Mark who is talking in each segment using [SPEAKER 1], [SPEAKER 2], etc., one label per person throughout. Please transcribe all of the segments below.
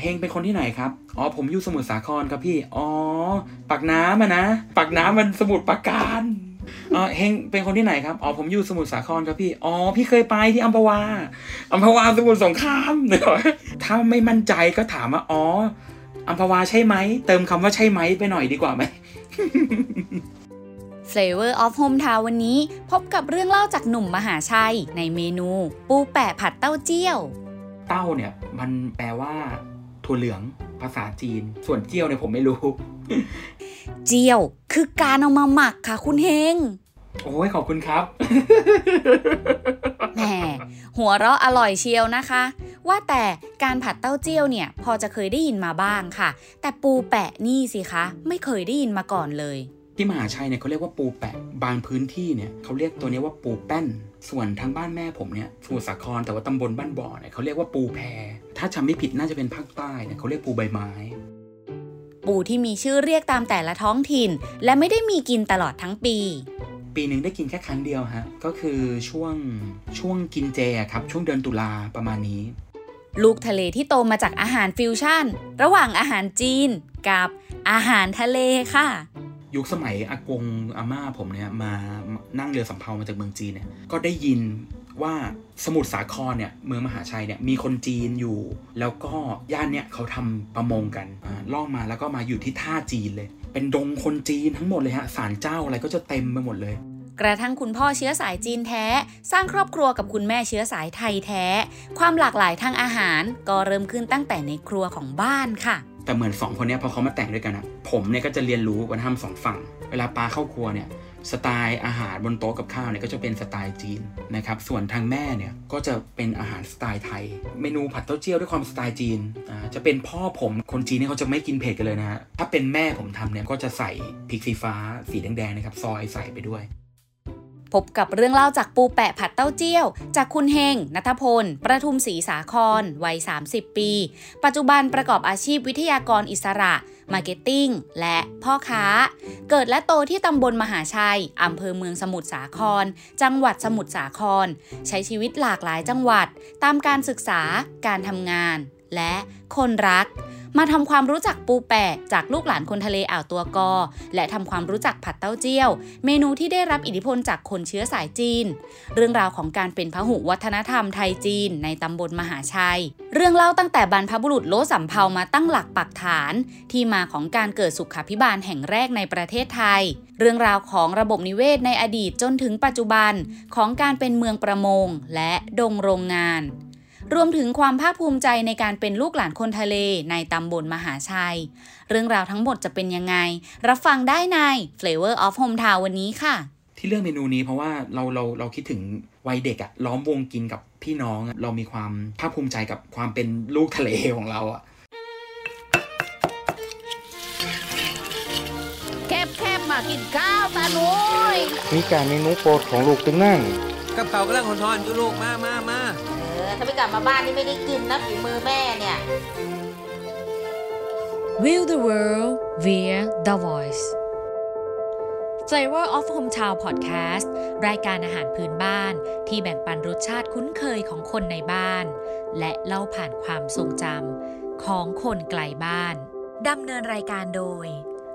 [SPEAKER 1] เฮงเป็นคนที่ไหนครับ อ๋อ ผมอยู่สมุทรสาครครับพี่ อ๋อ ปากน้ำอะนะ ปากน้ำมันสมุทรปราการอ๋อเฮงเป็นคนที่ไหนครับ อ๋อ ผมอยู่สมุทรสาครครับพี่ อ๋อ พี่เคยไปที่อัมพวา อัมพวาสมุทรสงครามเนอะถ้าไม่มั่นใจก็ถามว่า อ๋อ อัมพวาใช่ไหม เติมคำว่าใช่ไหมไปหน่อยดีกว่าไหม
[SPEAKER 2] Flavor of Hometown วันนี้ พบกับเรื่องเล่าจากหนุ่มมหาชัยในเมนู ปูแปะผัดเต้าเจี้ยว
[SPEAKER 1] เต้าเนี่ย มันแปลว่าถั่วเหลืองภาษาจีน ส่วนเจี้ยวเนี่ยผมไม่รู้
[SPEAKER 2] เจียวคือการเอามาหมักค่ะ คุณเฮง
[SPEAKER 1] โอ้ยขอบคุณครับ
[SPEAKER 2] แหม หัวเราะอร่อยเชียวนะคะ ว่าแต่การผัดเต้าเจี้ยวเนี่ย พอจะเคยได้ยินมาบ้างค่ะ แต่ปูแปะนี่สิคะ ไม่เคยได้ยินมาก่อนเลย
[SPEAKER 1] ที่มหาชัยเนี่ยเขาเรียกว่าปูแปะ บางพื้นที่เนี่ยเขาเรียกตัวนี้ว่าปูแป้น ส่วนทางบ้านแม่ผมเนี่ยสมุทรสาครแต่ว่าตำบลบ้านบ่อเนี่ยเขาเรียกว่าปูแพถ้าจำไม่ผิดน่าจะเป็นภาคใต้เนี่ยเขาเรียกปูใบไม้
[SPEAKER 2] ปูที่มีชื่อเรียกตามแต่ละท้องถิ่น และไม่ได้มีกินตลอดทั้งปี
[SPEAKER 1] ปีหนึ่งได้กินแค่ครั้งเดียวฮะก็คือช่วงช่วงกินเจอะครับช่วงเดือนตุลาประมาณนี้
[SPEAKER 2] ลูกทะเลที่โตมาจากอาหารฟิวชั่น ระหว่างอาหารจีนกับอาหารทะเลค่ะ
[SPEAKER 1] ยุคสมัยอากงอาม่าผมเนี่ยมานั่งเรือสำเภามาจากเมืองจีนเนี่ยก็ได้ยินว่าสมุทรสาครเนี่ยเมืองมหาชัยเนี่ยมีคนจีนอยู่ แล้วก็ย่านเนี่ยเขาทำประมงกันอ่าล่องมาแล้วก็มาอยู่ที่ท่าจีนเลย เป็นดงคนจีนทั้งหมดเลยฮะศาลเจ้าอะไรก็จะเต็มไปหมดเลย
[SPEAKER 2] กระทั่งคุณพ่อเชื้อสายจีนแท้ สร้างครอบครัวกับคุณแม่เชื้อสายไทยแท้ ความหลากหลายทางอาหารก็เริ่มขึ้นตั้งแต่ในครัวของบ้านค่ะ
[SPEAKER 1] แต่เหมือนสองคนเนี้ยพอเขามาแต่งด้วยกันอะผมเนี่ยก็จะเรียนรู้วัฒนธรรมสองฝั่ง เวลาปลาเข้าครัวเนี่ยสไตล์อาหารบนโต๊ะกับข้าวเนี่ยก็จะเป็นสไตล์จีนนะครับ ส่วนทางแม่เนี่ยก็จะเป็นอาหารสไตล์ไทย เมนูผัดเต้าเจี้ยวด้วยความสไตล์จีนอ่าจะเป็นพ่อผมคนจีนเนี่ยเขาจะไม่กินเผ็ดกันเลยนะฮะ ถ้าเป็นแม่ผมทำเนี่ยก็จะใส่พริกสีฟ้าสีแดงๆนะครับซอยใส่ไปด้วย
[SPEAKER 2] พบกับเรื่องเล่าจากปูแปะผัดเต้าเจี้ยว จากคุณเฮงนัทพล ประทุมศรีสาคร วัย 30 ปี ปัจจุบันประกอบอาชีพวิทยากรอิสระ marketing และพ่อค้า เกิดและโตที่ตำบลมหาชัย อำเภอเมืองสมุทรสาคร จังหวัดสมุทรสาคร ใช้ชีวิตหลากหลายจังหวัด ตามการศึกษา การทำงาน และคนรัก มาทำความรู้จักปูแปะจากลูกหลานคนทะเลอ่าวตัว ก และทำความรู้จักผัดเต้าเจี้ยว เมนูที่ได้รับอิทธิพลจากคนเชื้อสายจีน เรื่องราวของการเป็นพหุวัฒนธรรมไทยจีนในตำบลมหาชัย เรื่องเล่าตั้งแต่บรรพบุรุษโลสำเภามาตั้งหลักปักฐาน ที่มาของการเกิดสุขาพิบาลแห่งแรกในประเทศไทย เรื่องราวของระบบนิเวศในอดีตจนถึงปัจจุบันของการเป็นเมืองประมงและดงโรงงาน รวมถึงความภาคภูมิใจในการเป็นลูกหลานคนทะเลในตำบลมหาชัย เรื่องราวทั้งหมดจะเป็นยังไง รับฟังได้ใน Flavor of Hometown วันนี้ค่ะ
[SPEAKER 1] ที่เลือกเมนูนี้เพราะว่าเราเราเราคิดถึงวัยเด็กอะล้อมวงกินกับพี่น้องอะเรามีความภาคภูมิใจกับความเป็นลูกทะเลของเราอะ
[SPEAKER 3] แคบแคบมากินข้าวตาหนุย
[SPEAKER 4] มีการเมนูโปรดของลูกตึงนั่ง
[SPEAKER 5] กับเขากำลังหอนๆอยู่ลูกมามามา
[SPEAKER 3] เออถ้าไม่กลับมาบ้านนี่ไม่ได้กินนะฝีมือแม่เนี่ย
[SPEAKER 2] View the world via the voice Flavor of Hometown Podcast รายการอาหารพื้นบ้านที่แบ่งปันรสชาติคุ้นเคยของคนในบ้าน และเล่าผ่านความทรงจำของคนไกลบ้านดำเนินรายการโดย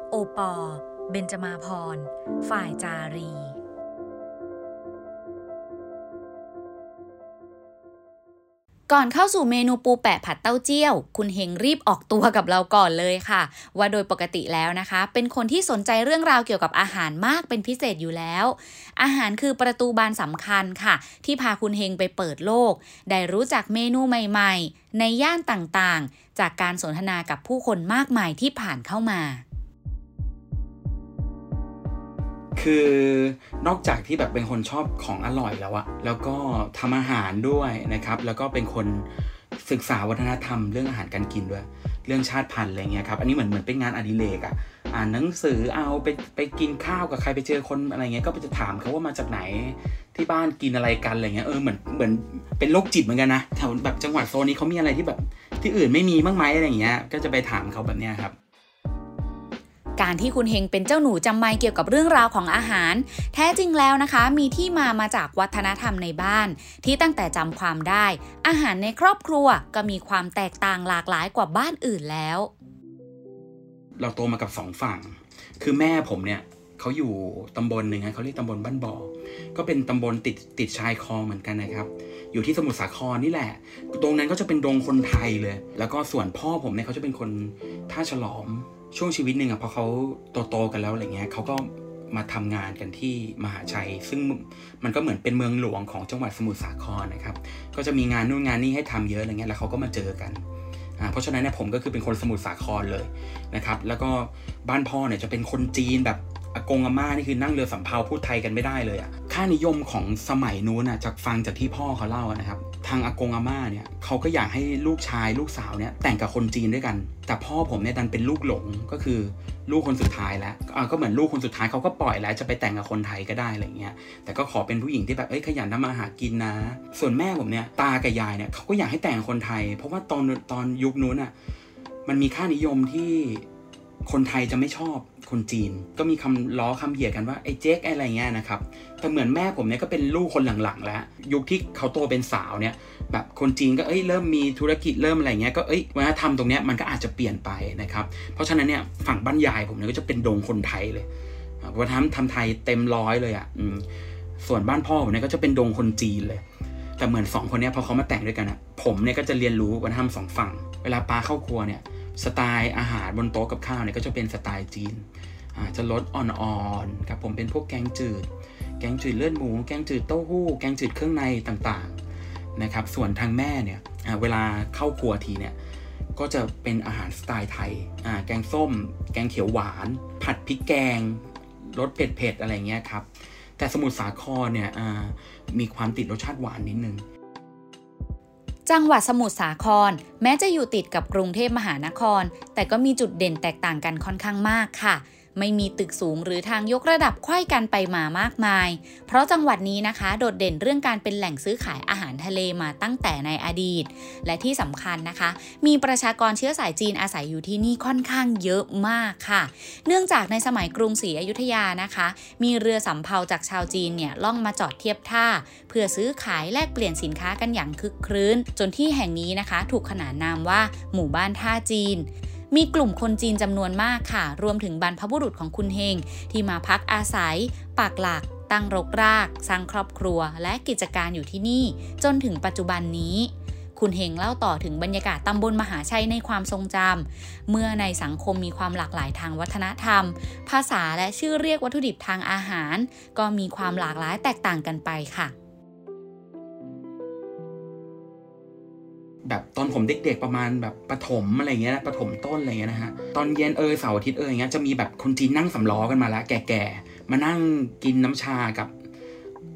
[SPEAKER 2] โอปอ เบนจมาพร ฝ่ายจารี ก่อนเข้าสู่เมนูปูแปะผัดเต้าเจี้ยว คุณเฮงรีบออกตัวกับเราก่อนเลยค่ะ ว่าโดยปกติแล้วนะคะ เป็นคนที่สนใจเรื่องราวเกี่ยวกับอาหารมากเป็นพิเศษอยู่แล้ว อาหารคือประตูบานสำคัญค่ะ ที่พาคุณเฮงไปเปิดโลก ได้รู้จักเมนูใหม่ ๆ ในย่านต่างๆ จากการสนทนากับผู้คนมากมายที่ผ่านเข้ามา
[SPEAKER 1] คือนอกจากที่แบบเป็นคนชอบของอร่อยแล้วอะแล้วก็ทำอาหารด้วยนะครับ แล้วก็เป็นคนศึกษาวัฒนธรรมเรื่องอาหารการกินด้วย เรื่องชาติพันธุ์อะไรเงี้ยครับ อันนี้เหมือนเหมือนเป็นงานอดิเรกอะอ่านหนังสือเอาไปไปกินข้าวกับใครไปเจอคนอะไรเงี้ยก็ไปจะถามเขาว่ามาจากไหนที่บ้านกินอะไรกันอะไรเงี้ยเออเหมือนเหมือนเป็นโรคจิตเหมือนกันนะแถวแบบจังหวัดโซนนี้เขามีอะไรที่แบบที่อื่นไม่มีบ้างไหมอะไรเงี้ย ก็จะไปถามเขาแบบเนี้ยครับ
[SPEAKER 2] การที่คุณเฮงเป็นเจ้าหนูจำไม่เกี่ยวกับเรื่องราวของอาหาร แท้จริงแล้วนะคะ มีที่มามาจากวัฒนธรรมในบ้าน ที่ตั้งแต่จำความได้ อาหารในครอบครัวก็มีความแตกต่างหลากหลายกว่าบ้านอื่นแล้ว
[SPEAKER 1] เราโตมากับสองฝั่ง คือแม่ผมเนี่ยเขาอยู่ตำบลหนึ่งนะเขาเรียกตำบลบ้านบ่อก็เป็นตำบลติดติดชายคลองเหมือนกันนะครับ อยู่ที่สมุทรสาครนี่แหละ ตรงนั้นก็จะเป็นดงคนไทยเลย แล้วก็ส่วนพ่อผมเนี่ยเขาจะเป็นคนท่าฉลอม ช่วงชีวิตหนึ่งอะพอเขาโตๆกันแล้วอะไรเงี้ยเขาก็มาทำงานกันที่มหาชัย ซึ่งมันก็เหมือนเป็นเมืองหลวงของจังหวัดสมุทรสาครนะครับ ก็จะมีงานนู่นงานนี่ให้ทำเยอะอะไรเงี้ยแล้วเขาก็มาเจอกันอ่าเพราะฉะนั้นเนี่ยผมก็คือเป็นคนสมุทรสาครเลยนะครับ แล้วก็บ้านพ่อเนี่ยจะเป็นคนจีนแบบ อากงอาม่านี่คือนั่งเรือสำเภาพูดไทยกันไม่ได้เลยอะค่านิยมของสมัยนู้นอะจากฟังจากที่พ่อเขาเล่านะครับ ทางอากงอาม่าเนี่ยเขาก็อยากให้ลูกชายลูกสาวเนี่ยแต่งกับคนจีนด้วยกัน แต่พ่อผมเนี่ยดันเป็นลูกหลงก็คือลูกคนสุดท้ายแล้วอ่าก็เหมือนลูกคนสุดท้ายเขาก็ปล่อยแล้วจะไปแต่งกับคนไทยก็ได้อะไรเงี้ย แต่ก็ขอเป็นผู้หญิงที่แบบเอ้ยขยันทำมาหากินนะ ส่วนแม่ผมเนี่ยตากับยายเนี่ยเขาก็อยากให้แต่งคนไทย เพราะว่าตอนตอนยุคนู้นอะมันมีค่านิยมที่ คนไทยจะไม่ชอบคนจีน ก็มีคำล้อคำเหยียดกันว่าไอ้เจ๊กอะไรเงี้ยนะครับ แต่เหมือนแม่ผมเนี่ยก็เป็นลูกคนหลังๆ แล้ว ยุคที่เขาโตเป็นสาวเนี่ยแบบคนจีนก็เอ้ยเริ่มมีธุรกิจเริ่มอะไรเงี้ยก็เอ้ยวัฒนธรรมตรงเนี้ยมันก็อาจจะเปลี่ยนไปนะครับเพราะฉะนั้นเนี่ยฝั่งบ้านยายผมเนี่ยก็จะเป็นดงคนไทยเลยวัฒนธรรมทำไทยเต็มร้อยเลยอะส่วนบ้านพ่อผมเนี่ยก็จะเป็นดงคนจีนเลย แต่เหมือนสองคนเนี้ยพอเขามาแต่งด้วยกันอะผมเนี่ยก็จะเรียนรู้วัฒนธรรมสองฝั่ง เวลาปาเข้าครัวเนี่ย สไตล์อาหารบนโต๊ะกับข้าวเนี่ยก็จะเป็นสไตล์จีนจะลดอ่อนๆครับผมเป็นพวกแกงจืด แกงจืดเลือดหมู แกงจืดเต้าหู้ แกงจืดเครื่องในต่างๆนะครับ ส่วนทางแม่เนี่ยเวลาเข้าครัวทีเนี่ยก็จะเป็นอาหารสไตล์ไทย แกงส้ม แกงเขียวหวาน ผัดพริกแกง รสเผ็ดๆ อะไรเงี้ยครับ แต่สมุทรสาครเนี่ยมีความติดรสชาติหวานนิดนึง
[SPEAKER 2] จังหวัดสมุทรสาคร แม้จะอยู่ติดกับกรุงเทพมหานคร แต่ก็มีจุดเด่นแตกต่างกันค่อนข้างมากค่ะ ไม่มีตึกสูงหรือทางยกระดับไขว้กันไปมามากมาย เพราะจังหวัดนี้นะคะ โดดเด่นเรื่องการเป็นแหล่งซื้อขายอาหารทะเลมาตั้งแต่ในอดีต และที่สำคัญนะคะ มีประชากรเชื้อสายจีนอาศัยอยู่ที่นี่ค่อนข้างเยอะมากค่ะ เนื่องจากในสมัยกรุงศรีอยุธยานะคะ มีเรือสำเภาจากชาวจีนเนี่ยล่องมาจอดเทียบท่า เพื่อซื้อขายแลกเปลี่ยนสินค้ากันอย่างคึกครื้น จนที่แห่งนี้นะคะ ถูกขนานนามว่า หมู่บ้านท่าจีน มีกลุ่มคนจีนจำนวนมากค่ะ รวมถึงบรรพบุรุษของคุณเฮง ที่มาพักอาศัยปักหลัก ตั้งรกราก สร้างครอบครัว และกิจการอยู่ที่นี่ จนถึงปัจจุบันนี้คุณเฮงเล่าต่อถึงบรรยากาศตำบลมหาชัยในความทรงจำเมื่อในสังคมมีความหลากหลายทางวัฒนธรรม ภาษาและชื่อเรียกวัตถุดิบทางอาหาร ก็มีความหลากหลายแตกต่างกันไปค่ะ
[SPEAKER 1] แบบตอนผมเด็กๆประมาณแบบประถมอะไรเงี้ยประถมต้นอะไรเงี้ยนะฮะตอนเย็นเออเสาร์อาทิตย์เอออย่างเงี้ยจะมีแบบคนจีนนั่งสำล้อกันมาแล้วแก่ๆมานั่งกินน้ำชากับ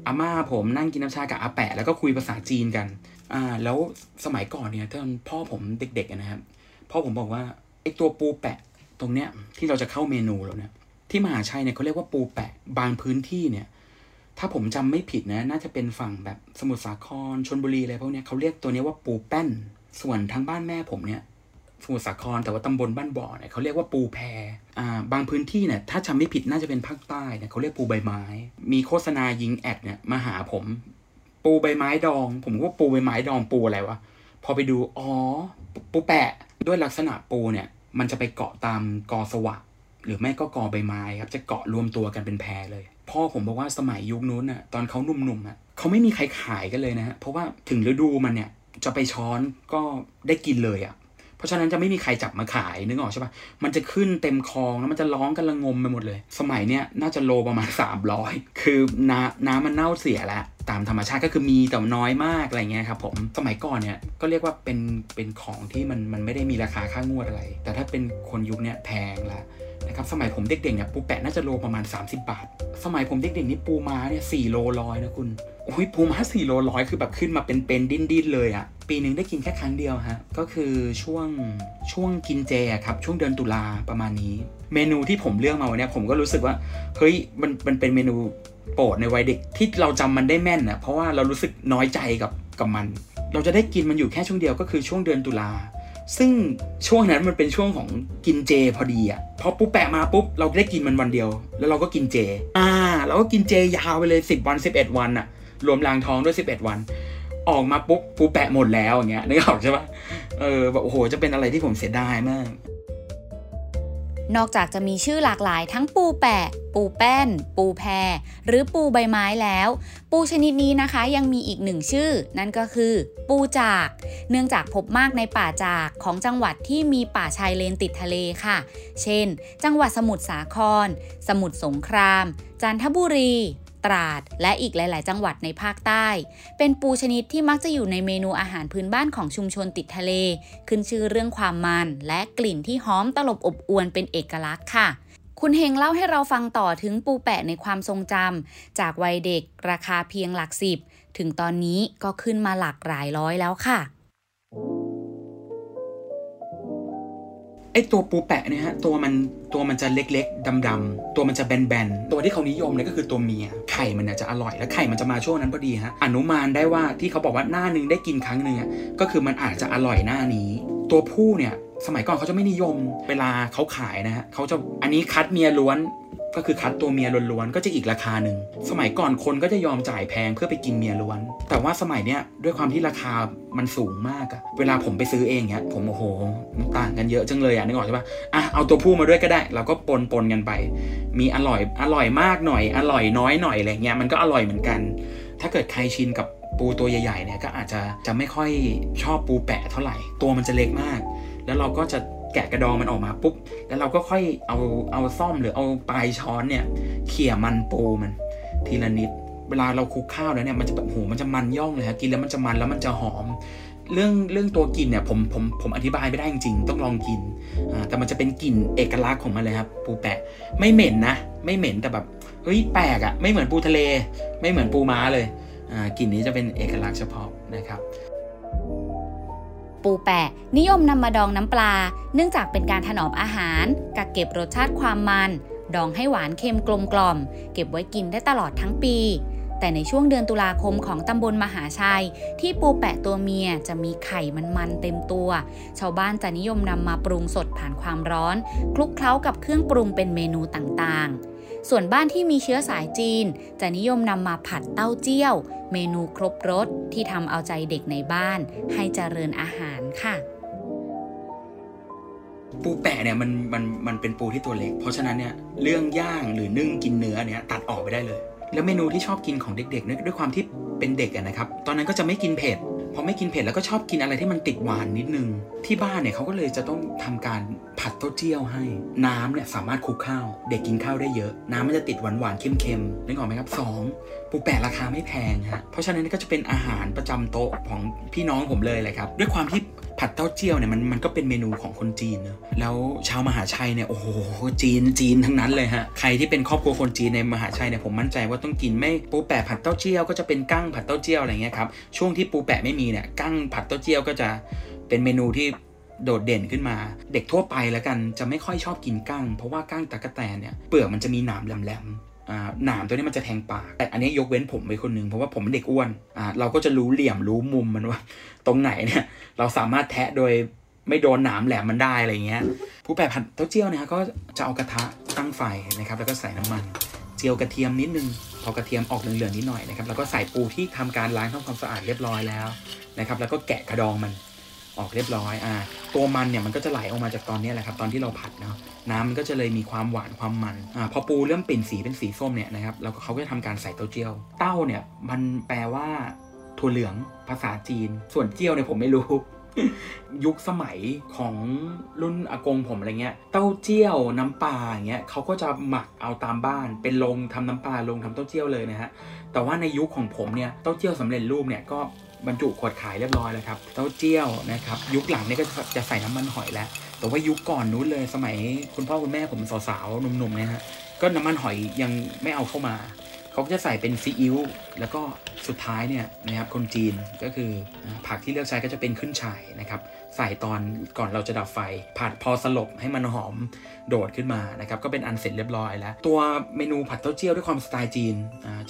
[SPEAKER 1] อาม่าผมนั่งกินน้ำชากับอาแปะแล้วก็คุยภาษาจีนกันอ่าแล้วสมัยก่อนเนี่ยตอนพ่อผมเด็กๆนะครับพ่อผมบอกว่าไอตัวปูแปะตรงเนี้ยที่เราจะเข้าเมนูแล้วเนี่ยที่มหาชัยเนี่ยเขาเรียกว่าปูแปะบางพื้นที่เนี่ย ถ้าผมจำไม่ผิดนะ น่าจะเป็นฝั่งแบบสมุทรสาครชนบุรีอะไรพวกเนี้ยเขาเรียกตัวนี้ว่าปูแป้น ส่วนทางบ้านแม่ผมเนี่ยสมุทรสาครแต่ว่าตำบลบ้านบ่อเนี่ยเขาเรียกว่าปูแพอ่าบางพื้นที่เนี่ยถ้าจำไม่ผิดน่าจะเป็นภาคใต้เนี่ยเขาเรียกปูใบไม้ มีโฆษณายิงแอดเนี่ยมาหาผม ปูใบไม้ดอง ผมก็ว่าปูใบไม้ดองปูอะไรวะพอไปดูอ๋อปูแปะด้วยลักษณะปูเนี่ย มันจะไปเกาะตามกอสวะ หรือไม่ก็กอใบไม้ครับจะเกาะรวมตัวกันเป็นแพรเลย พ่อผมบอกว่าสมัยยุคนู้นน่ะตอนเขาหนุ่มๆอะเขาไม่มีใครขายกันเลยนะฮะเพราะว่าถึงฤดูมันเนี่ยจะไปช้อนก็ได้กินเลยอะเพราะฉะนั้นจะไม่มีใครจับมาขายนึกออกใช่ปะมันจะขึ้นเต็มคลองแล้วมันจะร้องกันละงมไปหมดเลย สมัยเนี้ยน่าจะโลประมาณ 300 คือน้ำน้ำมันเน่าเสียแล้ว ตามธรรมชาติก็คือมีแต่น้อยมากอะไรเงี้ยครับผม สมัยก่อนเนี่ยก็เรียกว่าเป็นเป็นของที่มันมันไม่ได้มีราคาค่างวดอะไร แต่ถ้าเป็นคนยุคเนี้ยแพงละ นะครับสมัยผมเด็กๆเนี่ยปูแปะน่าจะโลประมาณ 30 บาท สมัยผมเด็กๆนี่ปูม้าเนี่ยสี่โลร้อยนะคุณโอ้ยปูม้าสี่โลร้อยคือแบบขึ้นมาเป็นเป็นดิ้นดิ้นๆเลยอะปีหนึ่งได้กินแค่ครั้งเดียวฮะก็คือช่วงช่วงกินเจะครับช่วงเดือนตุลาประมาณนี้ เมนูที่ผมเลือกมาวันนี้ผมก็รู้สึกว่าเฮ้ยมันมันเป็นเมนูโปรดในวัยเด็กที่เราจำมันได้แม่นอะเพราะว่าเรารู้สึกน้อยใจกับกับมัน เราจะได้กินมันอยู่แค่ช่วงเดียวก็คือช่วงเดือนตุลา ซึ่งช่วงนั้นมันเป็นช่วงของกินเจพอดีอะพอปุ๊บแปะมาปุ๊บเราได้กินมันวันเดียว แล้วเราก็กินเจ อ่าเราก็กินเจยาวไปเลย 10 วัน 11 วันอะรวมลางท้องด้วย 11 วัน ออกมาปุ๊บปูแปะหมดแล้วอย่างเงี้ยนึกออกใช่ปะเออแบบโอ้โหจะเป็นอะไรที่ผมเสียดายมาก
[SPEAKER 2] นอกจากจะมีชื่อหลากหลายทั้งปูแปะ ปูแป้น ปูแพร หรือปูใบไม้แล้ว ปูชนิดนี้นะคะยังมีอีกหนึ่งชื่อ นั่นก็คือ ปูจาก เนื่องจากพบมากในป่าจากของจังหวัดที่มีป่าชายเลนติดทะเลค่ะ เช่น จังหวัดสมุทรสาคร สมุทรสงคราม จันทบุรี ตราด และอีกหลาย ๆ จังหวัดในภาคใต้ เป็นปูชนิดที่มักจะอยู่ในเมนูอาหารพื้นบ้านของชุมชนติดทะเล ขึ้นชื่อเรื่องความมัน และกลิ่นที่หอมตลบอบอวนเป็นเอกลักษณ์ค่ะคุณเฮงเล่าให้เราฟังต่อถึงปูแปะในความทรงจำจากวัยเด็กราคาเพียงหลักสิบ ถึงตอนนี้ก็ขึ้นมาหลักหลายร้อยแล้วค่ะ
[SPEAKER 1] ไอตัวปูแปะเนี่ยฮะตัวมันตัวมันจะเล็กๆดำๆตัวมันจะแบนๆตัวที่เขานิยมเนี่ยก็คือตัวเมีย ไข่มันเนี่ยจะอร่อยและไข่มันจะมาช่วงนั้นพอดีฮะอนุมานได้ว่าที่เขาบอกว่าหน้าหนึ่งได้กินครั้งหนึ่งอะก็คือมันอาจจะอร่อยหน้านี้ ตัวผู้เนี่ย สมัยก่อนเขาจะไม่นิยมเวลาเขาขายนะฮะเขาจะอันนี้คัดเมียล้วนก็คือคัดตัวเมียล้วนๆก็จะอีกราคาหนึ่ง สมัยก่อนคนก็จะยอมจ่ายแพงเพื่อไปกินเมียล้วน แต่ว่าสมัยเนี้ยด้วยความที่ราคามันสูงมากอะเวลาผมไปซื้อเองเนี้ยผมโอ้โหต่างกันเยอะจังเลยอะนึกออกใช่ปะอะเอาตัวผู้มาด้วยก็ได้ เราก็ปนปนกันไป มีอร่อยอร่อยมากหน่อย อร่อยน้อยหน่อยอะไรเงี้ยมันก็อร่อยเหมือนกัน ถ้าเกิดใครชินกับ ปูตัวใหญ่ๆเนี่ยก็อาจจะจะไม่ค่อยชอบปูแปะเท่าไหร่ ตัวมันจะเล็กมาก แล้วเราก็จะแกะกระดองมันออกมาปุ๊บ แล้วเราก็ค่อยเอาเอาซ่อมหรือเอาปลายช้อนเนี่ยเขี่ยมันปูมันทีละนิด เวลาเราคลุกข้าวแล้วเนี่ยมันจะแบบโหมันจะมันย่องเลยฮะกินแล้วมันจะมันแล้วมันจะหอม เรื่องเรื่องตัวกลิ่นเนี่ยผมผมผมอธิบายไม่ได้จริงๆ ต้องลองกินอ่าแต่มันจะเป็นกลิ่นเอกลักษณ์ของมันเลยครับปูแปะไม่เหม็นนะ ไม่เหม็นแต่แบบเฮ้ยแปลกอะ่ะไม่เหมือนปูทะเล ไม่เหมือนปูม้าเลย กลิ่นนี้จะเป็นเอกลักษณ์เฉพาะนะครับ
[SPEAKER 2] ปูแปะ นิยมนำมาดองน้ำปลา เนื่องจากเป็นการถนอมอาหาร กักเก็บรสชาติความมัน ดองให้หวานเค็มกลมกล่อม เก็บไว้กินได้ตลอดทั้งปี แต่ในช่วงเดือนตุลาคมของตำบลมหาชัย ที่ปูแปะตัวเมียจะมีไข่มันๆเต็มตัว ชาวบ้านจะนิยมนำมาปรุงสดผ่านความร้อน คลุกเคล้ากับเครื่องปรุงเป็นเมนูต่างๆ ส่วนบ้านที่มีเชื้อสายจีน จะนิยมนำมาผัดเต้าเจี้ยว เมนูครบรสที่ทำเอาใจเด็กในบ้าน ให้เจริญอาหารค่ะ
[SPEAKER 1] ปูแปะเนี่ยมันมันมันเป็นปูที่ตัวเล็ก เพราะฉะนั้นเนี่ยเรื่องย่างหรือนึ่งกินเนื้อเนี่ยตัดออกไปได้เลย แล้วเมนูที่ชอบกินของเด็กๆด้วยความที่เป็นเด็กนะครับ ตอนนั้นก็จะไม่กินเผ็ด อไม่กินเผ็ดแล้วก็ชอบกินอะไรที่มันติดหวานนิดนึง ที่บ้านเนี่ยเขาก็เลยจะต้องทำการผัดเต้าเจี้ยวให้ น้ำเนี่ยสามารถคลุกข้าว เด็กกินข้าวได้เยอะ น้ำมันจะติดหวานหวานเค็มๆนึกออกไหมครับสองปูแปะราคาไม่แพงฮะเพราะฉะนั้นก็จะเป็นอาหารประจำโต๊ะของพี่น้องผมเลยเลยครับ ด้วยความที่ ผัดเต้าเจี้ยวเนี่ยมันมันก็เป็นเมนูของคนจีนเนอะแล้วชาวมหาชัยเนี่ยโอ้โหจีนจีนทั้งนั้นเลยฮะใครที่เป็นครอบครัวคนจีนในมหาชัยเนี่ยผมมั่นใจว่าต้องกินไม่ปูแปะผัดเต้าเจี้ยวก็จะเป็นกั้งผัดเต้าเจี้ยวอะไรเงี้ยครับช่วงที่ปูแปะไม่มีเนี่ยกั้งผัดเต้าเจี้ยวก็จะเป็นเมนูที่โดดเด่นขึ้นมา เด็กทั่วไปแล้วกันจะไม่ค่อยชอบกินกั้ง เพราะว่ากั้งตะกะแตนเนี่ยเปลือกมันจะมีหนามแหลมๆ หนามตัวนี้มันจะแทงปาก แต่อันนี้ยกเว้นผมไปคนหนึงเพราะว่าผมเป็นเด็กอ้วนอ่าเราก็จะรู้เหลี่ยมรู้มุมมันว่า ตรงไหนเนี่ยเราสามารถแทะโดยไม่โดนหนามแหลมมันได้อะไรเงี้ย ผู้แปรผัดเต้าเจี้ยวเนี่ยก็จะเอากระทะตั้งไฟนะครับ แล้วก็ใส่น้ำมัน เจียวกระเทียมนิดนึง พอกระเทียมออกเหลืองๆนิดหน่อยนะครับ แล้วก็ใส่ปูที่ทำการล้างทำความสะอาดเรียบร้อยแล้วนะครับ แล้วก็แกะกระดองมัน ออกเรียบร้อยอ่าตัวมันเนี่ยมันก็จะไหลออกมาจากตอนนี้แหละครับตอนที่เราผัดเนาะน้ำมันก็จะเลยมีความหวานความมันอ่าพอปูเริ่มเปลี่ยนสีเป็นสีส้มเนี่ยนะครับแล้วก็เขาก็จะทำการใส่เต้าเจี้ยว เต้าเนี่ยมันแปลว่าถั่วเหลืองภาษาจีน ส่วนเจี้ยวเนี่ยผมไม่รู้ ยุคสมัยของรุ่นอากงผมอะไรเงี้ย เต้าเจี้ยวน้ำปลาอย่างเงี้ยเขาก็จะหมักเอาตามบ้าน เป็นโรงทำน้ำปลาโรงทำเต้าเจี้ยวเลยนะฮะแต่ว่าในยุคของผมเนี่ยเต้าเจี้ยวสำเร็จรูปเนี่ยก็ บรรจุขวดขายเรียบร้อยแล้วครับเต้าเจี้ยวนะครับ ยุคหลังเนี่ยก็จะใส่น้ำมันหอยแล้ว แต่ว่ายุคก่อนนู้นเลยสมัยคุณพ่อคุณแม่ผมสาวๆหนุ่มๆเนี่ยฮะก็น้ำมันหอยยังไม่เอาเข้ามาเขาก็จะใส่เป็นซีอิ๊วแล้วก็สุดท้ายเนี่ยนะครับคนจีนก็คือผักที่เลือกใช้ก็จะเป็นขึ้นฉ่ายนะครับ ใส่ตอนก่อนเราจะดับไฟ ผัดพอสลบให้มันหอมโดดขึ้นมานะครับก็เป็นอันเสร็จเรียบร้อยแล้ว ตัวเมนูผัดเต้าเจี้ยวด้วยความสไตล์จีน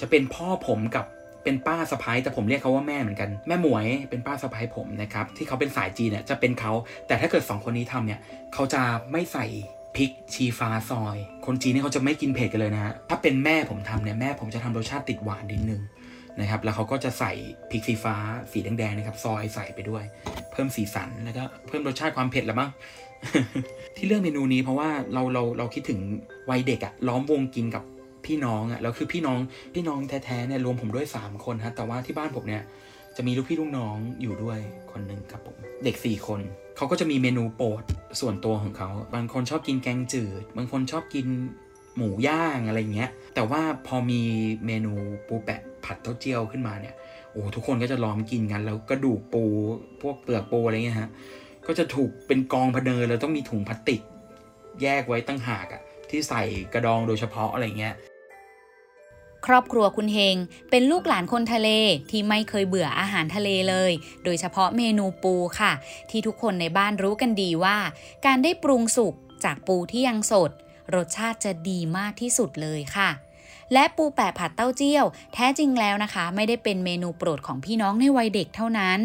[SPEAKER 1] จะเป็นพ่อผมกับ เป็นป้าสะพ้ายแต่ผมเรียกเขาว่าแม่เหมือนกันแม่หมวยเป็นป้าสะพ้ายผมนะครับที่เขาเป็นสายจีนเนี่ยจะเป็นเขาแต่ถ้าเกิด 2 คนนี้ทำเนี่ยเขาจะไม่ใส่พริกชีฟ้าซอย คนจีนนี่เขาจะไม่กินเผ็ดกันเลยนะฮะถ้าเป็นแม่ผมทำเนี่ยแม่ผมจะทำรสชาติติดหวานนิดนึงนะครับแล้วเขาก็จะใส่พริกสีฟ้าสีแดงๆนะครับซอยใส่ไปด้วย เพิ่มสีสันแล้วก็เพิ่มรสชาติความเผ็ดละมั้งที่เลือกเมนูนี้เพราะว่าเราเราเราคิดถึงวัยเด็กอะล้อมวงกินกับ พี่น้องอะแล้วคือพี่น้องพี่น้องแท้ๆเนี่ยรวมผมด้วย 3 คนฮะแต่ว่าที่บ้านผมเนี่ยจะมีลูกพี่ลูกน้องอยู่ด้วยคนหนึ่งครับผมเด็ก 4 คนเขาก็จะมีเมนูโปรดส่วนตัวของเขาบางคนชอบกินแกงจืด บางคนชอบกินหมูย่างอะไรเงี้ย แต่ว่าพอมีเมนูปูแปะผัดเต้าเจี้ยวขึ้นมาเนี่ยโอ้ทุกคนก็จะล้อมกินกันแล้วกระดูกปูพวกเปลือกปูอะไรเงี้ยฮะก็จะถูกเป็นกองพเนอแล้วต้องมีถุงพลาสติก แยกไว้ตั้งหากอะที่ใส่กระดองโดยเฉพาะอะไรเงี้ย
[SPEAKER 2] ครอบครัวคุณเฮงเป็นลูกหลานคนทะเลที่ไม่เคยเบื่ออาหารทะเลเลย โดยเฉพาะเมนูปูค่ะ ที่ทุกคนในบ้านรู้กันดีว่า การได้ปรุงสุกจากปูที่ยังสด รสชาติจะดีมากที่สุดเลยค่ะและปูแปะผัดเต้าเจี้ยว แท้จริงแล้วนะคะ ไม่ได้เป็นเมนูโปรดของพี่น้องในวัยเด็กเท่านั้น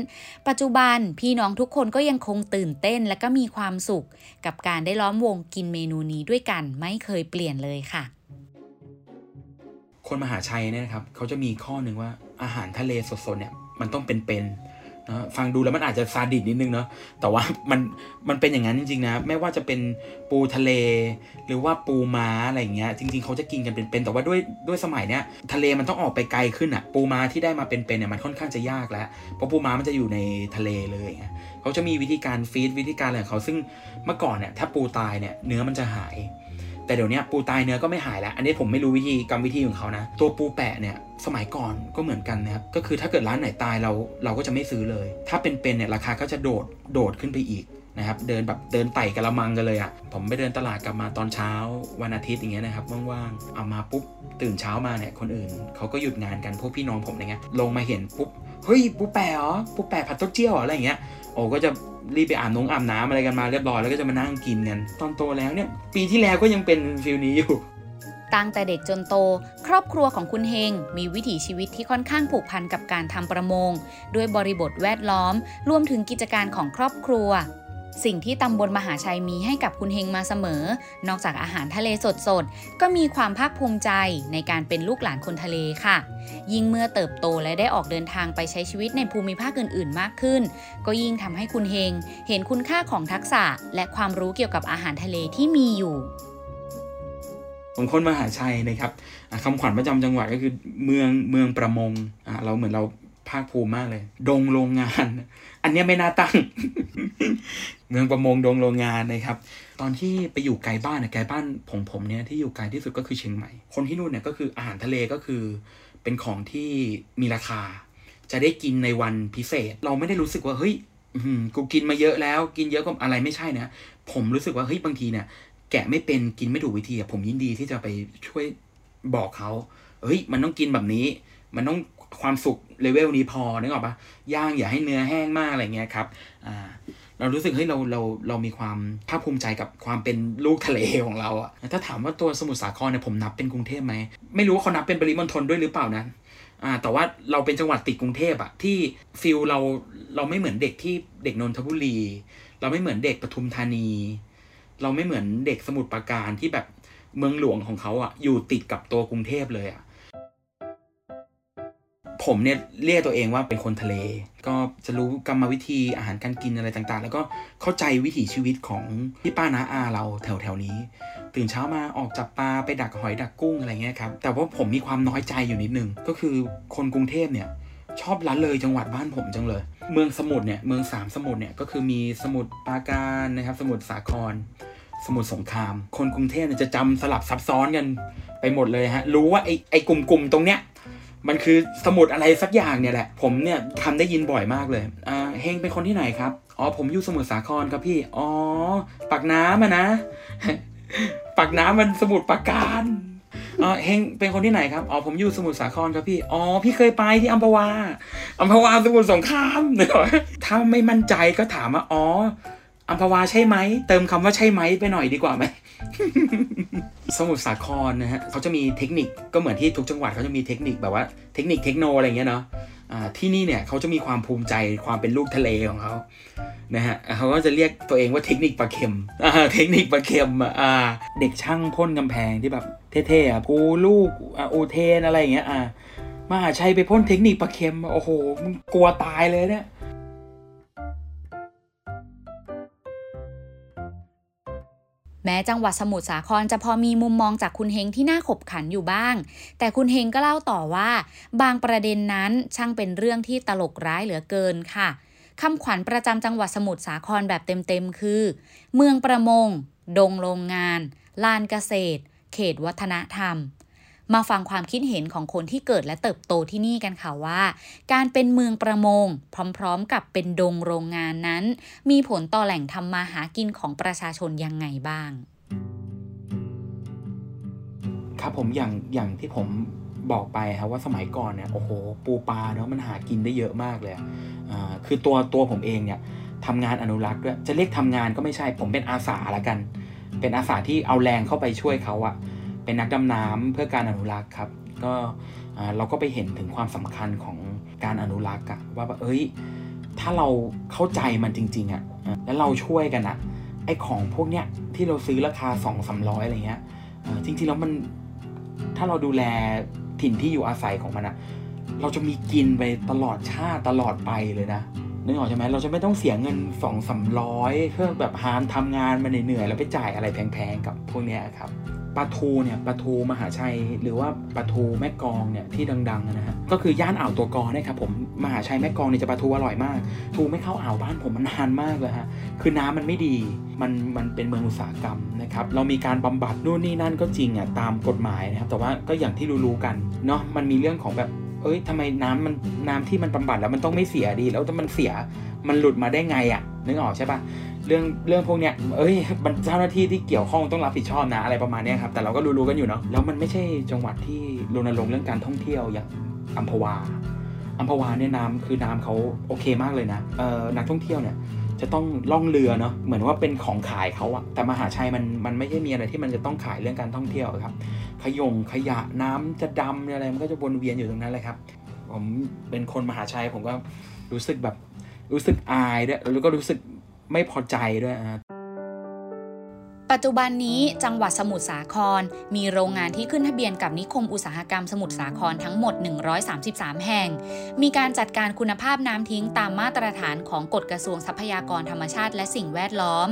[SPEAKER 2] ปัจจุบันพี่น้องทุกคนก็ยังคงตื่นเต้นและก็มีความสุข กับการได้ล้อมวงกินเมนูนี้ด้วยกันไม่เคยเปลี่ยนเลยค่ะ
[SPEAKER 1] คนมหาชัยเนี่ยนะครับเขาจะมีข้อหนึ่งว่าอาหารทะเลสดๆเนี่ยมันต้องเป็นๆนะฟังดูแล้วมันอาจจะซาดิสนิดนึงเนาะแต่ว่ามันมันเป็นอย่างนั้นจริงๆนะไม่ว่าจะเป็นปูทะเล หรือว่าปูม้าอะไรอย่างเงี้ยจริง ๆเขาจะกินกันเป็นๆแต่ว่าด้วยด้วยสมัยเนี้ยทะเลมันต้องออกไปไกลขึ้นอะปูม้าที่ได้มาเป็นๆเนี่ยมันค่อนข้างจะยากแล้วเพราะปูม้ามันจะอยู่ในทะเลเลยไงเขาจะมีวิธีการฟีดวิธีการอะไรของเขาซึ่งเมื่อก่อนเนี่ยถ้าปูตายเนี่ยเนื้อมันจะหาย แต่เดี๋ยวนี้ปูตายเนื้อก็ไม่หายแล้ว อันนี้ผมไม่รู้วิธีกรรมวิธีของเขานะ ตัวปูแปะเนี่ยสมัยก่อนก็เหมือนกันนะครับ ก็คือถ้าเกิดร้านไหนตายเราเราก็จะไม่ซื้อเลย ถ้าเป็นๆเนี่ยราคาก็จะโดดโดดขึ้นไปอีกนะครับ เดินแบบเดินไต่กระมังกันเลยอะ่ะ ผมไปเดินตลาดกลับมาตอนเช้าวันอาทิตย์อย่างเงี้ยนะครับว่างๆ เอามาปุ๊บตื่นเช้ามาเนี่ยคนอื่นเขาก็หยุดงานกันพวกพี่น้องผมอะไรเงี้ยลงมาเห็นปุ๊บ เฮ้ยปูแปะเหรอปูแปะผัดเต้าเจี้ยวออะไรอย่างเงี้ยโอ้ก็จะรีบไปอาบน้ำอาบน้ำอะไรกันมาเรียบร้อยแล้วก็จะมานั่งกินกันตอนโตแล้วเนี่ย ปีที่แล้วก็ยังเป็นฟิลนี้อยู่
[SPEAKER 2] ตั้งแต่เด็กจนโต ครอบครัวของคุณเฮง มีวิถีชีวิตที่ค่อนข้างผูกพันกับการทำประมง ด้วยบริบทแวดล้อม รวมถึงกิจการของครอบครัว สิ่งที่ตำบลมหาชัยมีให้กับคุณเฮงมาเสมอ นอกจากอาหารทะเลสดๆ ก็มีความภาคภูมิใจในการเป็นลูกหลานคนทะเลค่ะ ยิ่งเมื่อเติบโตและได้ออกเดินทางไปใช้ชีวิตในภูมิภาคอื่นๆ มากขึ้น ก็ยิ่งทำให้คุณเฮงเห็นคุณค่าของทักษะ และความรู้เกี่ยวกับอาหารทะเลที่มีอยู่
[SPEAKER 1] ผมคนมหาชัยนะครับคำขวัญประจำจังหวัดก็คือเมืองเมืองประมงเราเหมือนเราาคภูมิมากเลย ดงโรงงาน อันนี้ไม่น่าตั้ง เมืองประมงดงโรงงานนะครับ ตอนที่ไปอยู่ไกลบ้านเนี่ยไกลบ้านผมผมเนี่ยที่อยู่ไกลที่สุดก็คือเชียงใหม่ คนที่นู่นเนี่ยก็คืออาหารทะเลก็คือ เป็นของที่มีราคา จะได้กินในวันพิเศษ เราไม่ได้รู้สึกว่าเฮ้ยกูกินมาเยอะแล้ว กินเยอะก็อะไรไม่ใช่นะผมรู้สึกว่าเฮ้ยบางทีเนี่ยแกะไม่เป็นกินไม่ถูกวิธีผมยินดีที่จะไปช่วยบอกเขาเฮ้ย มันต้องกินแบบนี้ มันต้อง ความสุกเลเวลนี้พอนึกออกปะย่างอย่าให้เนื้อแห้งมากอะไรเงี้ยครับอ่าเรารู้สึกเฮ้ยเราเราเรามีความภาคภูมิใจกับความเป็นลูกทะเลของเราอะถ้าถามว่าตัวสมุทรสาครเนี่ยผมนับเป็นกรุงเทพไหมไม่รู้ว่าเขานับเป็นปริมณฑลด้วยหรือเปล่านะอ่าแต่ว่าเราเป็นจังหวัดติดกรุงเทพอะที่ feel เราเราไม่เหมือนเด็กที่เด็กนนทบุรี เราไม่เหมือนเด็กปทุมธานี เราไม่เหมือนเด็กสมุทรปราการที่แบบเมืองหลวงของเขาอะอยู่ติดกับตัวกรุงเทพเลยอะ ผมเนี่ยเรียกตัวเองว่าเป็นคนทะเล ก็จะรู้กรรมวิธีอาหารการกินอะไรต่างๆ แล้วก็เข้าใจวิถีชีวิตของพี่ป้าน้าอาเราแถวๆนี้ ตื่นเช้ามาออกจับปลาไปดักหอยดักกุ้งอะไรเงี้ยครับ แต่ว่าผมมีความน้อยใจอยู่นิดนึง ก็คือคนกรุงเทพเนี่ยชอบละเลยจังหวัดบ้านผมจังเลย เมืองสมุทรเนี่ยเมืองสามสมุทรเนี่ยก็คือมีสมุทรปราการนะครับสมุทรสาคร สมุทรสงคราม คนกรุงเทพเนี่ยจะจำสลับซับซ้อนกันไปหมดเลยฮะรู้ว่าไอ้ไอ้กลุ่มๆตรงเนี้ย มันคือสมุดอะไรสักอย่างเนี่ยแหละ ผมเนี่ยคำได้ยินบ่อยมากเลยอ่าเฮงเป็นคนที่ไหนครับ อ๋อ ผมอยู่สมุทรสาครครับพี่ อ๋อ ปากน้ำอะนะ ปากน้ำมันสมุทรปาการอ๋อเฮงเป็นคนที่ไหนครับ อ๋อ ผมอยู่สมุทรสาครครับพี่ อ๋อ พี่เคยไปที่อัมพวา อัมพวาสมุทรสงครามเนอะถ้าไม่มั่นใจก็ถามว่า อ๋อ อัมพวาใช่ไหม เติมคำว่าใช่ไหมไปหน่อยดีกว่าไหม สมุทรสาครนะฮะเขาจะมีเทคนิคก็เหมือนที่ทุกจังหวัดเขาจะมีเทคนิคแบบว่าเทคนิคเทคโนอะไรเงี้ยเนาะที่นี่เนี่ยเขาจะมีความภูมิใจความเป็นลูกทะเลของเขานะฮะเขาก็จะเรียกตัวเองว่าเทคนิคปลาเค็มเทคนิคปลาเค็มเด็กช่างพ่นกำแพงที่แบบเท่ๆอะกูลูกอูเทนอะไรอย่างเงี้ยอ่ามหาชัยไปพ่นเทคนิคปลาเค็ม โอ้โหมึงกลัวตายเลยเนี่ย
[SPEAKER 2] แม้จังหวัดสมุทรสาครจะพอมีมุมมองจากคุณเฮงที่น่าขบขันอยู่บ้าง แต่คุณเฮงก็เล่าต่อว่า บางประเด็นนั้นช่างเป็นเรื่องที่ตลกร้ายเหลือเกินค่ะคำขวัญประจำจังหวัดสมุทรสาครแบบเต็มๆคือ เมืองประมง ดงโรงงาน ลานเกษตร เขตวัฒนธรรม มาฟังความคิดเห็นของคนที่เกิดและเติบโตที่นี่กันค่ะว่า การเป็นเมืองประมง พร้อมๆกับเป็นดงโรงงานนั้น มีผลต่อแหล่งทำมาหากินของประชาชนยังไงบ้าง
[SPEAKER 1] ครับผมอย่างอย่างที่ผมบอกไปครับว่าสมัยก่อนเนี่ยโอ้โห ปูปลาเนาะมันหากินได้เยอะมากเลยอ่าคือตัวตัวผมเองเนี่ยทำงานอนุรักษ์ด้วยจะเรียกทำงานก็ไม่ใช่ผมเป็นอาสาละกัน เป็นอาสาที่เอาแรงเข้าไปช่วยเขาอะ เป็นนักดำน้ำเพื่อการอนุรักษ์ครับ ก็เราก็ไปเห็นถึงความสำคัญของการอนุรักษ์อะว่าแบบเอ้ย ถ้าเราเข้าใจมันจริง ๆอะอะแล้วเราช่วยกันอะไอของพวกเนี้ยที่เราซื้อราคาสองสามร้อยอะไรเงี้ยจริงๆแล้วมันถ้าเราดูแลถิ่นที่อยู่อาศัยของมันอะเราจะมีกินไปตลอดชาติตลอดไปเลยนะนึกออกใช่ไหมเราจะไม่ต้องเสียเงินสองสามร้อยเพื่อแบบหามทำงานมาเหนื่อยๆแล้วไปจ่ายอะไรแพงๆกับพวกเนี้ยครับ ปลาทูเนี่ยปลาทูมหาชัย หรือว่าปลาทูแม่กองเนี่ยที่ดังๆนะฮะก็คือย่านอ่าวตัวกอนี่ครับผมมหาชัยแม่กองเนี่ยจะปลาทูอร่อยมากทูไม่เข้าอ่าวบ้านผมมันนานมากเลยฮะคือน้ำมันไม่ดีมันมันเป็นเมืองอุตสาหกรรมนะครับเรามีการบำบัดนู่นนี่นั่นก็จริงอะตามกฎหมายนะครับแต่ว่าก็อย่างที่รู้ๆกันเนาะมันมีเรื่องของแบบเอ้ยทำไมน้ำมันน้ำที่มันบำบัดแล้วมันต้องไม่เสียดี แล้วถ้ามันเสียมันหลุดมาได้ไงอะ่ะนึกออกใช่ปะ เรื่องเรื่องพวกเนี้ยเอ้ยมันเจ้าหน้าที่ที่เกี่ยวข้องต้องรับผิดชอบนะอะไรประมาณนี้ครับแต่เราก็รู้ๆกันอยู่เนาะแล้วมันไม่ใช่จังหวัดที่รณรงค์เรื่องการท่องเที่ยวอย่างอัมพวาอัมพวาเนี่ยน้ำคือน้ำเขาโอเคมากเลยนะเอ่อนักท่องเที่ยวเนี่ยจะต้องล่องเรือเนาะเหมือนว่าเป็นของขายเขาอะแต่มหาชัยมันมันไม่ใช่มีอะไรที่มันจะต้องขายเรื่องการท่องเที่ยวครับ ขยงขยะน้ำจะดำอะไรมันก็จะวนเวียนอยู่ตรงนั้นเลยครับ ผมเป็นคนมหาชัยผมก็รู้สึกแบบรู้สึกอายด้วยแล้วก็รู้สึก ไม่พอใจด้วย
[SPEAKER 2] ปัจจุบันนี้จังหวัดสมุทรสาคร มีโรงงานที่ขึ้นทะเบียนกับนิคมอุตสาหกรรมสมุทรสาครทั้งหมด 133 แห่ง มีการจัดการคุณภาพน้ำทิ้งตามมาตรฐานของกฎกระทรวงทรัพยากรธรรมชาติและสิ่งแวดล้อม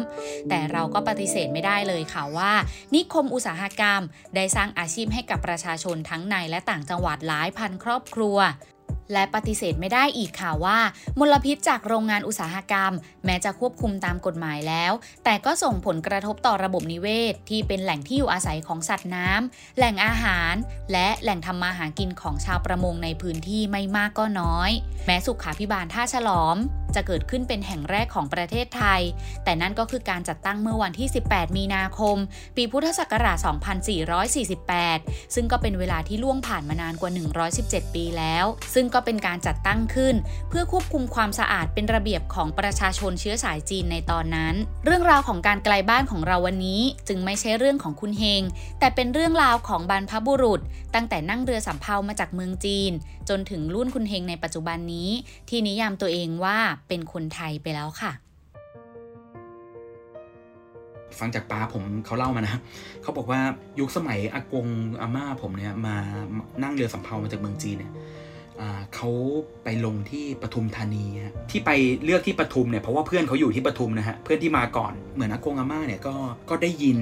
[SPEAKER 2] แต่เราก็ปฏิเสธไม่ได้เลยค่ะว่า นิคมอุตสาหกรรม ได้สร้างอาชีพให้กับประชาชนทั้งในและต่างจังหวัดหลายพันครอบครัว และปฏิเสธไม่ได้อีกค่ะว่า มลพิษจากโรงงานอุตสาหกรรม แม้จะควบคุมตามกฎหมายแล้ว แต่ก็ส่งผลกระทบต่อระบบนิเวศ ที่เป็นแหล่งที่อยู่อาศัยของสัตว์น้ำแหล่งอาหาร และแหล่งทำมาหากินของชาวประมงในพื้นที่ไม่มากก็น้อย แม้สุขาพิบาลท่าฉลอม จะเกิดขึ้นเป็นแห่งแรกของประเทศไทย แต่นั่นก็คือการจัดตั้งเมื่อวันที่ 18 มีนาคม ปีพุทธศักราช 2448 ซึ่งก็เป็นเวลาที่ล่วงผ่านมานานกว่า 117 ปีแล้ว ซึ่งก็เป็นการจัดตั้งขึ้น เพื่อควบคุมความสะอาดเป็นระเบียบของประชาชนเชื้อสายจีนในตอนนั้น เรื่องราวของการไกลบ้านของเราวันนี้ จึงไม่ใช่เรื่องของคุณเฮง แต่เป็นเรื่องราวของบรรพบุรุษ ตั้งแต่นั่งเรือสำเภามาจากเมืองจีน จนถึงรุ่นคุณเฮงในปัจจุบันนี้ ที่นิยามตัวเองว่าเป็นคนไทยไปแล้วค่ะ
[SPEAKER 1] ฟังจากป้าผมเขาเล่ามานะเขาบอกว่ายุคสมัยอากงอาม่าผมเนี่ยมานั่งเรือสำเภามาจากเมืองจีนเนี่ย เขาไปลงที่ปทุมธานีฮะที่ไปเลือกที่ปทุมเนี่ยเพราะว่าเพื่อนเขาอยู่ที่ปทุมนะฮะเพื่อนที่มาก่อนเหมือนอากงอาม่าเนี่ยก็ก็ได้ยิน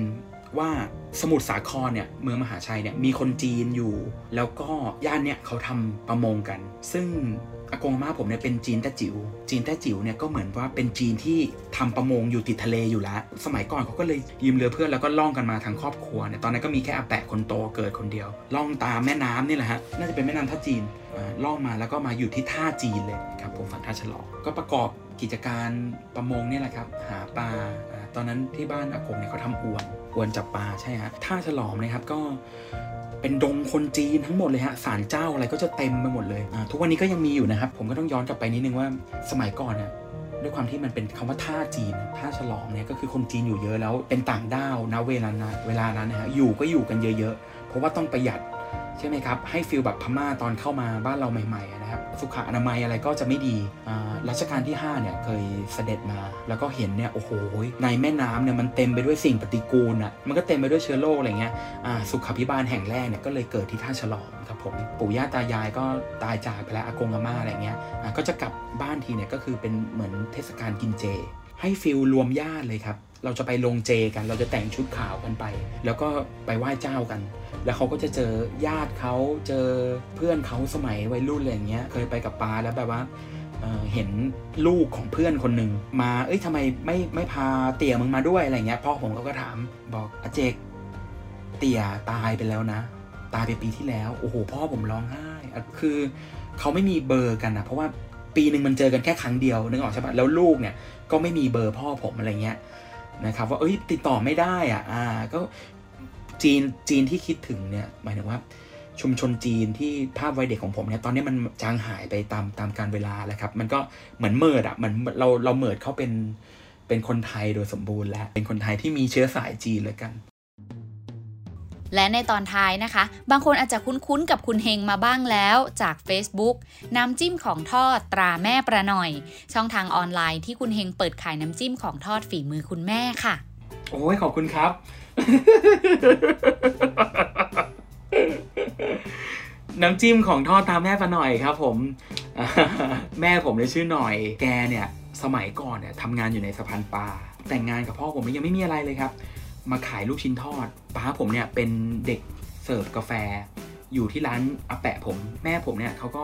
[SPEAKER 1] ว่าสมุทรสาครเนี่ยเมืองมหาชัยเนี่ยมีคนจีนอยู่ แล้วก็ย่านเนี่ยเขาทำประมงกัน ซึ่งอากงอาม่าผมเนี่ยเป็นจีนแต้จิ๋วจีนแต้จิ๋วเนี่ยก็เหมือนว่าเป็นจีนที่ทำประมงอยู่ติดทะเลอยู่แล้ว สมัยก่อนเขาก็เลยยืมเรือเพื่อนแล้วก็ล่องกันมาทั้งครอบครัวเนี่ยตอนนั้นก็มีแค่อาแปะคนโตเกิดคนเดียว ล่องตามแม่น้ำนี่แหละฮะน่าจะเป็นแม่น้ำท่าจีนล่องมาแล้วก็มาอยู่ที่ท่าจีนเลยครับผมฝั่งท่าฉลองก็ประกอบกิจการประมงเนี่ยแหละครับหาปลาอ่าตอนนั้นที่บ้านอากงเนี่ยเขาทำอวน อวนจับปลาใช่ฮะท่าฉลอมนะครับก็เป็นดงคนจีนทั้งหมดเลยฮะศาลเจ้าอะไรก็จะเต็มไปหมดเลย ทุกวันนี้ก็ยังมีอยู่นะครับ ผมก็ต้องย้อนกลับไปนิดนึงว่าสมัยก่อนเนี่ยด้วยความที่มันเป็นคำว่าท่าจีนท่าฉลองเนี่ยก็คือคนจีนอยู่เยอะแล้วเป็นต่างด้าวนะเวลานั้นเวลานั้นนะฮะอยู่ก็อยู่กันเยอะๆ เพราะว่าต้องประหยัด ใช่ไหมครับ ให้ฟิลแบบพม่าตอนเข้ามาบ้านเราใหม่ๆนะครับสุขอนามัยอะไรก็จะไม่ดีรัชกาลที่ 5 เนี่ยเคยเสด็จมา แล้วก็เห็นเนี่ยโอ้โหในแม่น้ำเนี่ยมันเต็มไปด้วยสิ่งปฏิกูลอะมันก็เต็มไปด้วยเชื้อโรคอะไรเงี้ยสุขภิบาลแห่งแรกเนี่ยก็เลยเกิดที่ท่าฉลองครับผมปู่ย่าตายายก็ตายจากไปแล้วอากงอาม่าอะไรเงี้ยก็จะกลับบ้านทีเนี่ยก็คือเป็นเหมือนเทศกาลกินเจ ให้ฟิลรวมญาติเลยครับ เราจะไปลงเจกัน เราจะแต่งชุดขาวกันไป แล้วก็ไปไหว้เจ้ากัน แล้วเขาก็จะเจอญาติเขาเจอเพื่อนเขาสมัยวัยรุ่นอะไรอย่างเงี้ย เคยไปกับปาแล้วแบบว่าเห็นลูกของเพื่อนคนหนึ่งมา เอ้ยทำไมไม่ไม่พาเตี่ยมึงมาด้วยอะไรเงี้ย พ่อผมเขาก็ถามบอกอาเจกเตี่ยตายไปแล้วนะ ตายไปปีที่แล้ว โอ้โห พ่อผมร้องไห้ คือเขาไม่มีเบอร์กันนะเพราะว่าปีหนึ่งมันเจอกันแค่ครั้งเดียวนึกออกใช่ปะแล้วลูกเนี่ยก็ไม่มีเบอร์พ่อผมอะไรเงี้ย นะครับว่าเอ้ยติดต่อไม่ได้อะอ่าก็จีนจีนที่คิดถึงเนี่ยหมายถึงว่าชุมชนจีนที่ภาพวัยเด็กของผมเนี่ยตอนนี้มันจางหายไปตามตามการเวลาแล้วครับมันก็เหมือนเมิดอะเหมือนเราเราเมิดเขาเป็นเป็นคนไทยโดยสมบูรณ์แล้ว เป็นคนไทยที่มีเชื้อสายจีนเลยกัน
[SPEAKER 2] และในตอนท้ายนะคะ บางคนอาจจะคุ้นๆกับคุณเฮงมาบ้างแล้วจาก Facebook น้ำจิ้มของทอดตราแม่ประหน่อย ช่องทางออนไลน์ที่คุณเฮงเปิดขายน้ำจิ้มของทอดฝีมือคุณแม่ค่ะ
[SPEAKER 1] โอ้ยขอบคุณครับ น้ำจิ้มของทอดตาแม่ประหน่อยครับ ผม แม่ผมเลยชื่อหน่อย แกเนี่ย สมัยก่อนเนี่ยทำงานอยู่ในสะพานปลาแต่งงานกับพ่อผมยังไม่มีอะไรเลยครับ มาขายลูกชิ้นทอดป้าผมเนี่ยเป็นเด็กเสิร์ฟกาแฟ อยู่ที่ร้านอาแปะผม แม่ผมเนี่ยเขาก็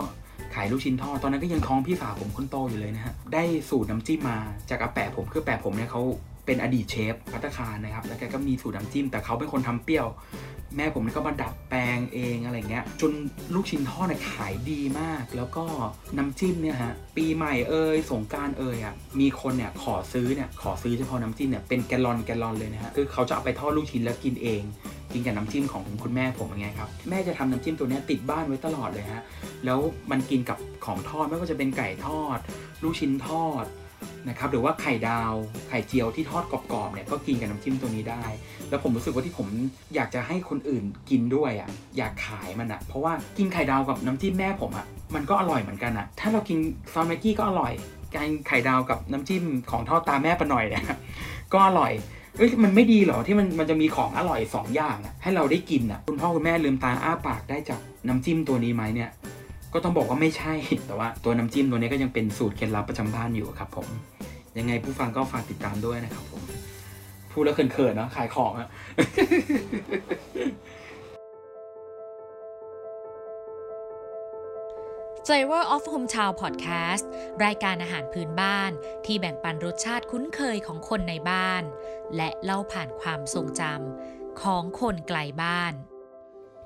[SPEAKER 1] ขายลูกชิ้นทอดตอนนั้นก็ยังท้องพี่สาวผมคนโตอยู่เลยนะฮะได้สูตรน้ำจิ้มมาจากอาแปะผมคือแปะผมเนี่ยเขาเป็นอดีตเชฟพัตคารนะครับแล้วแกก็มีสูตรน้ำจิ้ม แต่เขาเป็นคนทำเปรี้ยว แม่ผมก็มาดัดแปลงเองอะไรเงี้ย จนลูกชิ้นทอดเนี่ยขายดีมาก แล้วก็น้ำจิ้มเนี่ยฮะ ปีใหม่เอ่ยสงการเอ่ยอะ มีคนเนี่ยขอซื้อเนี่ยขอซื้อเฉพาะน้ำจิ้มเนี่ยเป็นแกลลอนแกลลอนเลยนะฮะ คือเขาจะเอาไปทอดลูกชิ้นแล้วกินเอง กินกับน้ำจิ้มของคุณแม่ผมอย่างเงี้ยครับ แม่จะทำน้ำจิ้มตัวนี้ติดบ้านไว้ตลอดเลยฮะ แล้วมันกินกับของทอดไม่ว่าจะเป็นไก่ทอด ลูกชิ้นทอด นะครับหรือว่าไข่ดาวไข่เจียวที่ทอดกรอบๆเนี่ยก็กินกับน้ำจิ้มตัวนี้ได้ แล้วผมรู้สึกว่าที่ผมอยากจะให้คนอื่นกินด้วยอะอยากขายมันอะ เพราะว่ากินไข่ดาวกับน้ำจิ้มแม่ผมอะมันก็อร่อยเหมือนกันอะ ถ้าเรากินซอสแม็กกี้ก็อร่อยการไข่ดาวกับน้ำจิ้มของทอดตาแม่ปะหน่อยเนี่ยก็อร่อยเอ้ยมันไม่ดีเหรอที่มันมันจะมีของอร่อย 2ออย่างอะให้เราได้กินอะคุณพ่อคุณแม่ลืมตาอ้าปากได้จากน้ำจิ้มตัวนี้ไหมเนี่ย ก็ต้องบอกว่าไม่ใช่ แต่ว่าตัวน้ำจิ้มตัวนี้ก็ยังเป็นสูตรเคล็ดลับประจำบ้านอยู่ครับผม ยังไงผู้ฟังก็ฝากติดตามด้วยนะครับผม พูดแล้วเขินๆเนาะขายของอะ
[SPEAKER 2] Flavor of Hometown Podcast รายการอาหารพื้นบ้านที่แบ่งปันรสชาติคุ้นเคยของคนในบ้าน และเล่าผ่านความทรงจำของคนไกลบ้าน